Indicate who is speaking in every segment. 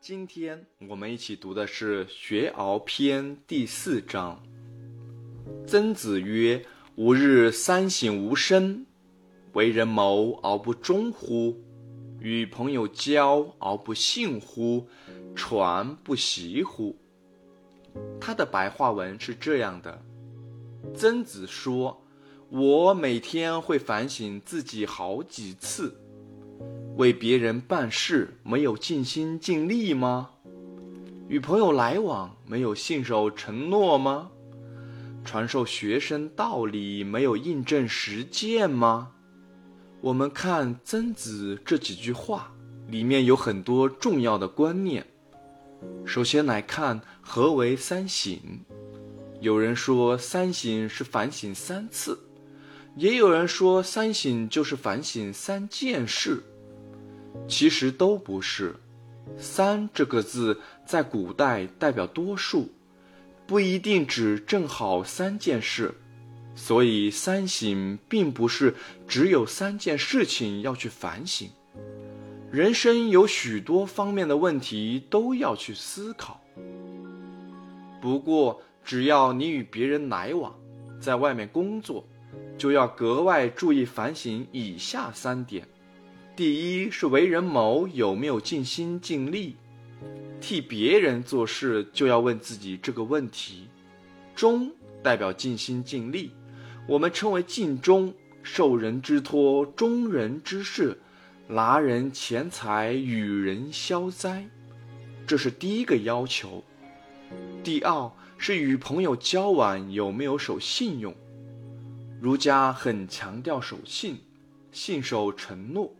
Speaker 1: 今天我们一起读的是《学而篇》第四章。曾子曰：“吾日三省吾身：为人谋而不忠乎？与朋友交而不信乎？传不习乎？”他的白话文是这样的：曾子说，我每天会反省自己好几次。为别人办事没有尽心尽力吗？与朋友来往没有信守承诺吗？传授学生道理没有印证实践吗？我们看曾子这几句话，里面有很多重要的观念。首先来看何为三省。有人说三省是反省三次，也有人说三省就是反省三件事。其实都不是，“三”这个字在古代代表多数，不一定指正好三件事，所以三省并不是只有三件事情要去反省。人生有许多方面的问题都要去思考。不过，只要你与别人来往，在外面工作，就要格外注意反省以下三点。第一是为人谋有没有尽心尽力，替别人做事就要问自己这个问题。忠代表尽心尽力，我们称为尽忠，受人之托，忠人之事，拿人钱财，与人消灾，这是第一个要求。第二是与朋友交往有没有守信用，儒家很强调守信，信守承诺。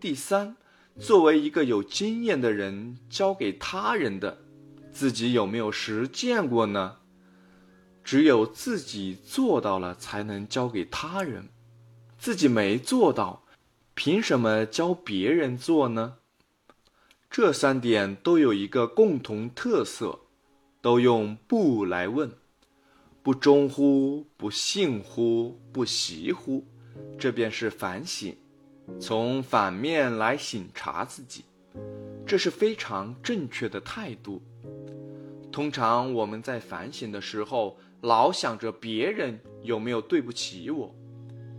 Speaker 1: 第三，作为一个有经验的人，教给他人的，自己有没有实践过呢？只有自己做到了，才能教给他人。自己没做到，凭什么教别人做呢？这三点都有一个共同特色，都用“不”来问：不忠乎？不信乎？不习乎？这便是反省。从反面来省察自己，这是非常正确的态度。通常我们在反省的时候，老想着别人有没有对不起我，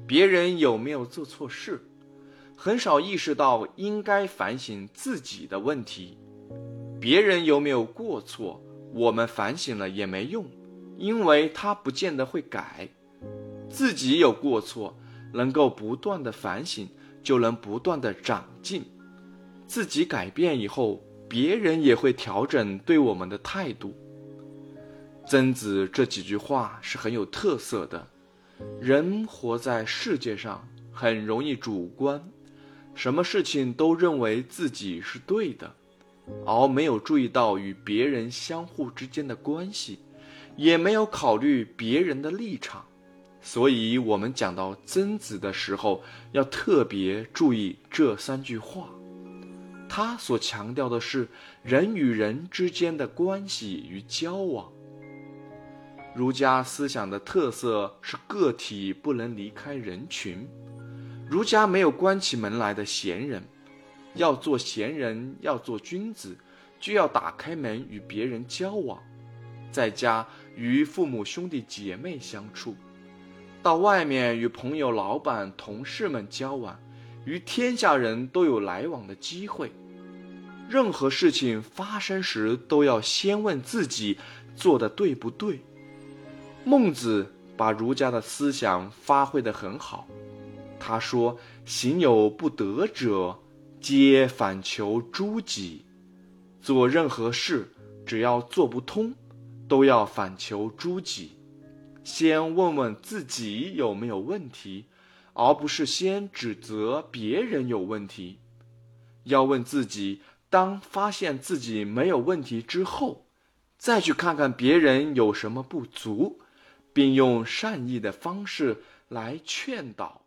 Speaker 1: 别人有没有做错事，很少意识到应该反省自己的问题。别人有没有过错，我们反省了也没用，因为他不见得会改。自己有过错，能够不断的反省。就能不断的长进，自己改变以后，别人也会调整对我们的态度。曾子这几句话是很有特色的。人活在世界上，很容易主观，什么事情都认为自己是对的，而没有注意到与别人相互之间的关系，也没有考虑别人的立场。所以，我们讲到曾子的时候，要特别注意这三句话。他所强调的是人与人之间的关系与交往。儒家思想的特色是个体不能离开人群，儒家没有关起门来的闲人。要做闲人，要做君子，就要打开门与别人交往，在家与父母兄弟姐妹相处。到外面与朋友、老板、同事们交往，与天下人都有来往的机会。任何事情发生时，都要先问自己做的对不对。孟子把儒家的思想发挥得很好。他说：“行有不得者，皆反求诸己。做任何事，只要做不通，都要反求诸己。”先问问自己有没有问题，而不是先指责别人有问题。要问自己，当发现自己没有问题之后，再去看看别人有什么不足，并用善意的方式来劝导。